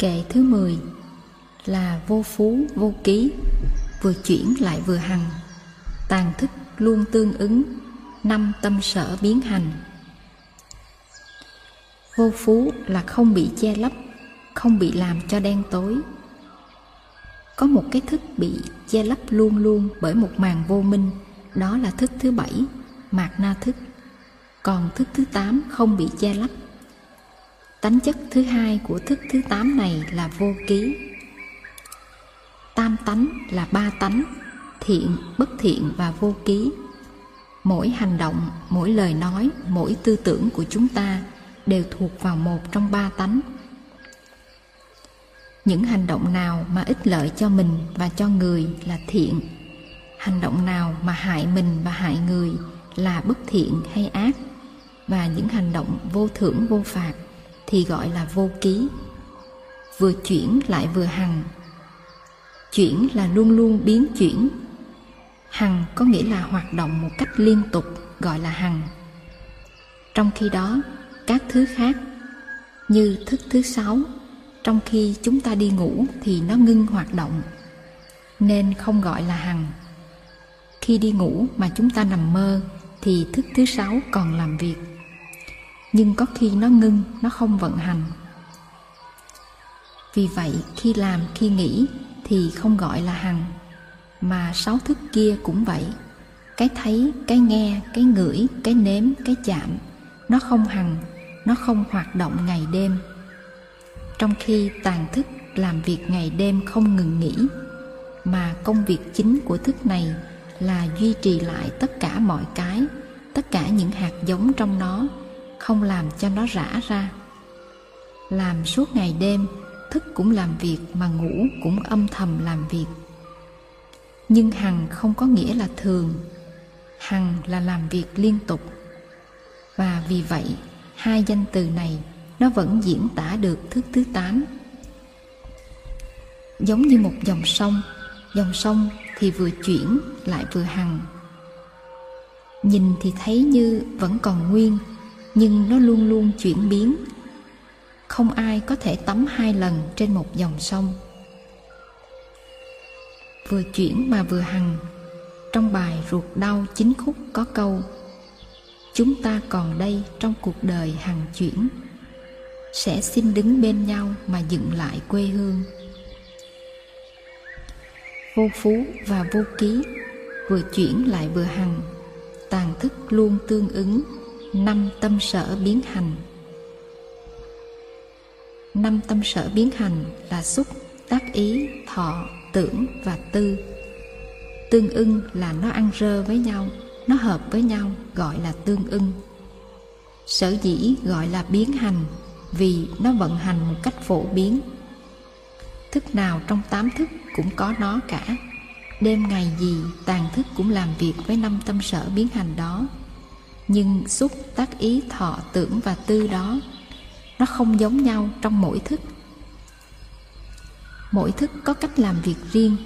Kệ thứ 10 là vô phú vô ký, vừa chuyển lại vừa hằng, tàn thức luôn tương ứng, năm tâm sở biến hành. Vô phú là không bị che lấp, không bị làm cho đen tối. Có một cái thức bị che lấp luôn luôn bởi một màn vô minh, đó là thức thứ bảy, mạt na thức. Còn thức thứ tám không bị che lấp. Tánh chất thứ hai của thức thứ tám này là vô ký. Tam tánh là ba tánh, thiện, bất thiện và vô ký. Mỗi hành động, mỗi lời nói, mỗi tư tưởng của chúng ta đều thuộc vào một trong ba tánh. Những hành động nào mà ích lợi cho mình và cho người là thiện. Hành động nào mà hại mình và hại người là bất thiện hay ác. Và những hành động vô thưởng vô phạt thì gọi là vô ký. Vừa chuyển lại vừa hằng. Chuyển là luôn luôn biến chuyển. Hằng có nghĩa là hoạt động một cách liên tục gọi là hằng. Trong khi đó, các thứ khác như thức thứ sáu trong khi chúng ta đi ngủ thì nó ngưng hoạt động nên không gọi là hằng khi đi ngủ mà chúng ta nằm mơ thì thức thứ sáu còn làm việc nhưng có khi nó ngưng, nó không vận hành. Vì vậy, khi làm, khi nghĩ thì không gọi là hằng, mà sáu thức kia cũng vậy. Cái thấy, cái nghe, cái ngửi, cái nếm, cái chạm, nó không hằng, nó không hoạt động ngày đêm. Trong khi tàn thức làm việc ngày đêm không ngừng nghỉ, mà công việc chính của thức này là duy trì lại tất cả mọi cái, tất cả những hạt giống trong nó không làm cho nó rã ra. Làm suốt ngày đêm, thức cũng làm việc mà ngủ cũng âm thầm làm việc. Nhưng hằng không có nghĩa là thường, hằng là làm việc liên tục. Và vì vậy, hai danh từ này nó vẫn diễn tả được thức thứ tám. Giống như một dòng sông dòng sông thì vừa chuyển lại vừa hằng. Nhìn thì thấy như vẫn còn nguyên nhưng nó luôn luôn chuyển biến. Không ai có thể tắm hai lần trên một dòng sông. Vừa chuyển mà vừa hằng, trong bài ruột đau chính khúc có câu, chúng ta còn đây trong cuộc đời hằng chuyển, sẽ xin đứng bên nhau mà dựng lại quê hương. Vô phú và vô ký, vừa chuyển lại vừa hằng, tàn thức luôn tương ứng năm tâm sở biến hành. Năm tâm sở biến hành là xúc, tác ý, thọ, tưởng và tư. Tương ưng là nó ăn rơ với nhau, nó hợp với nhau, gọi là tương ưng. Sở dĩ gọi là biến hành, vì nó vận hành một cách phổ biến. Thức nào trong tám thức cũng có nó cả. Đêm ngày gì tàn thức cũng làm việc với năm tâm sở biến hành đó nhưng xúc tác ý, thọ tưởng và tư đó, nó không giống nhau trong mỗi thức. Mỗi thức có cách làm việc riêng,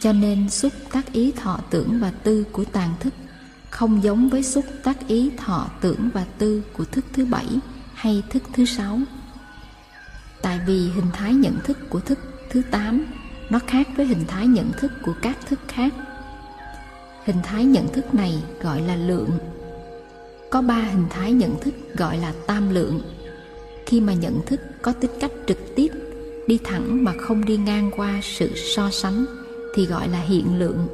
cho nên xúc tác ý, thọ tưởng và tư của tàn thức không giống với xúc tác ý, thọ tưởng và tư của thức thứ bảy hay thức thứ sáu. Tại vì hình thái nhận thức của thức thứ tám, nó khác với hình thái nhận thức của các thức khác. Hình thái nhận thức này gọi là lượng có ba hình thái nhận thức gọi là tam lượng. Khi mà nhận thức có tính cách trực tiếp, đi thẳng mà không đi ngang qua sự so sánh, thì gọi là hiện lượng.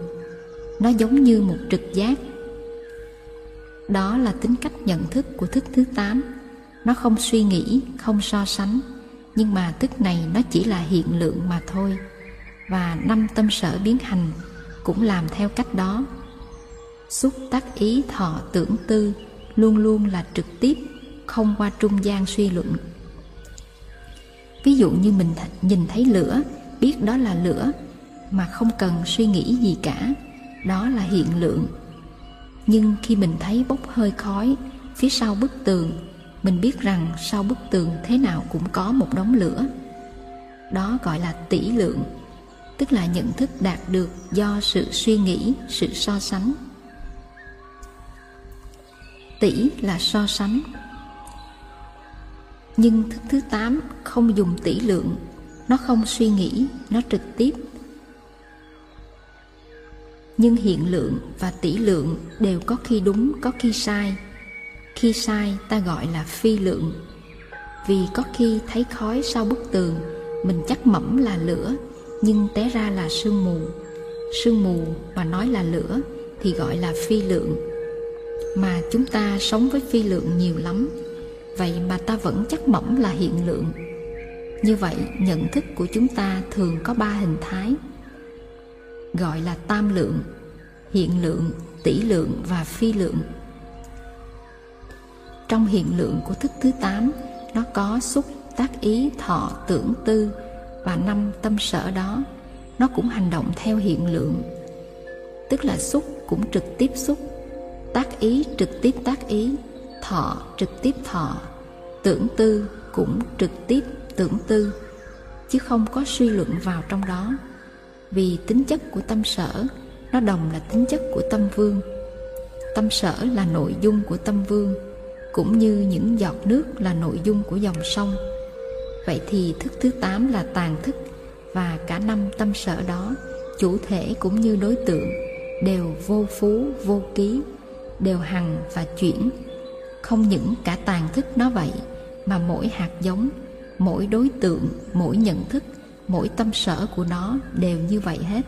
Nó giống như một trực giác. Đó là tính cách nhận thức của thức thứ tám. Nó không suy nghĩ, không so sánh, nhưng mà thức này nó chỉ là hiện lượng mà thôi. Và năm tâm sở biến hành cũng làm theo cách đó. Xúc tác ý thọ tưởng tư luôn luôn là trực tiếp, không qua trung gian suy luận. Ví dụ như mình nhìn thấy lửa, biết đó là lửa, mà không cần suy nghĩ gì cả, đó là hiện lượng. Nhưng khi mình thấy bốc hơi khói phía sau bức tường, mình biết rằng sau bức tường thế nào cũng có một đống lửa. Đó gọi là tỷ lượng, tức là nhận thức đạt được do sự suy nghĩ, sự so sánh tỷ là so sánh. Nhưng thức thứ tám không dùng tỷ lượng, nó không suy nghĩ, nó trực tiếp. Nhưng hiện lượng và tỷ lượng đều có khi đúng, có khi sai. Khi sai, ta gọi là phi lượng. Vì có khi thấy khói sau bức tường, mình chắc mẩm là lửa, nhưng té ra là sương mù. Sương mù mà nói là lửa thì gọi là phi lượng mà chúng ta sống với phi lượng nhiều lắm. Vậy mà ta vẫn chắc mỏng là hiện lượng. Như vậy, nhận thức của chúng ta thường có ba hình thái. Gọi là tam lượng, hiện lượng, tỷ lượng và phi lượng. Trong hiện lượng của thức thứ tám, nó có xúc, tác ý, thọ, tưởng tư và năm tâm sở đó. Nó cũng hành động theo hiện lượng, tức là xúc cũng trực tiếp xúc tác ý trực tiếp tác ý, thọ trực tiếp thọ, tưởng tư cũng trực tiếp tưởng tư, chứ không có suy luận vào trong đó. Vì tính chất của tâm sở, nó đồng là tính chất của tâm vương. Tâm sở là nội dung của tâm vương, cũng như những giọt nước là nội dung của dòng sông. Vậy thì thức thứ tám là tàn thức, và cả năm tâm sở đó, chủ thể cũng như đối tượng, đều vô phú, vô ký đều hằng và chuyển. Không những cả tàn thức nó vậy, mà mỗi hạt giống, mỗi đối tượng, mỗi nhận thức, mỗi tâm sở của nó đều như vậy hết.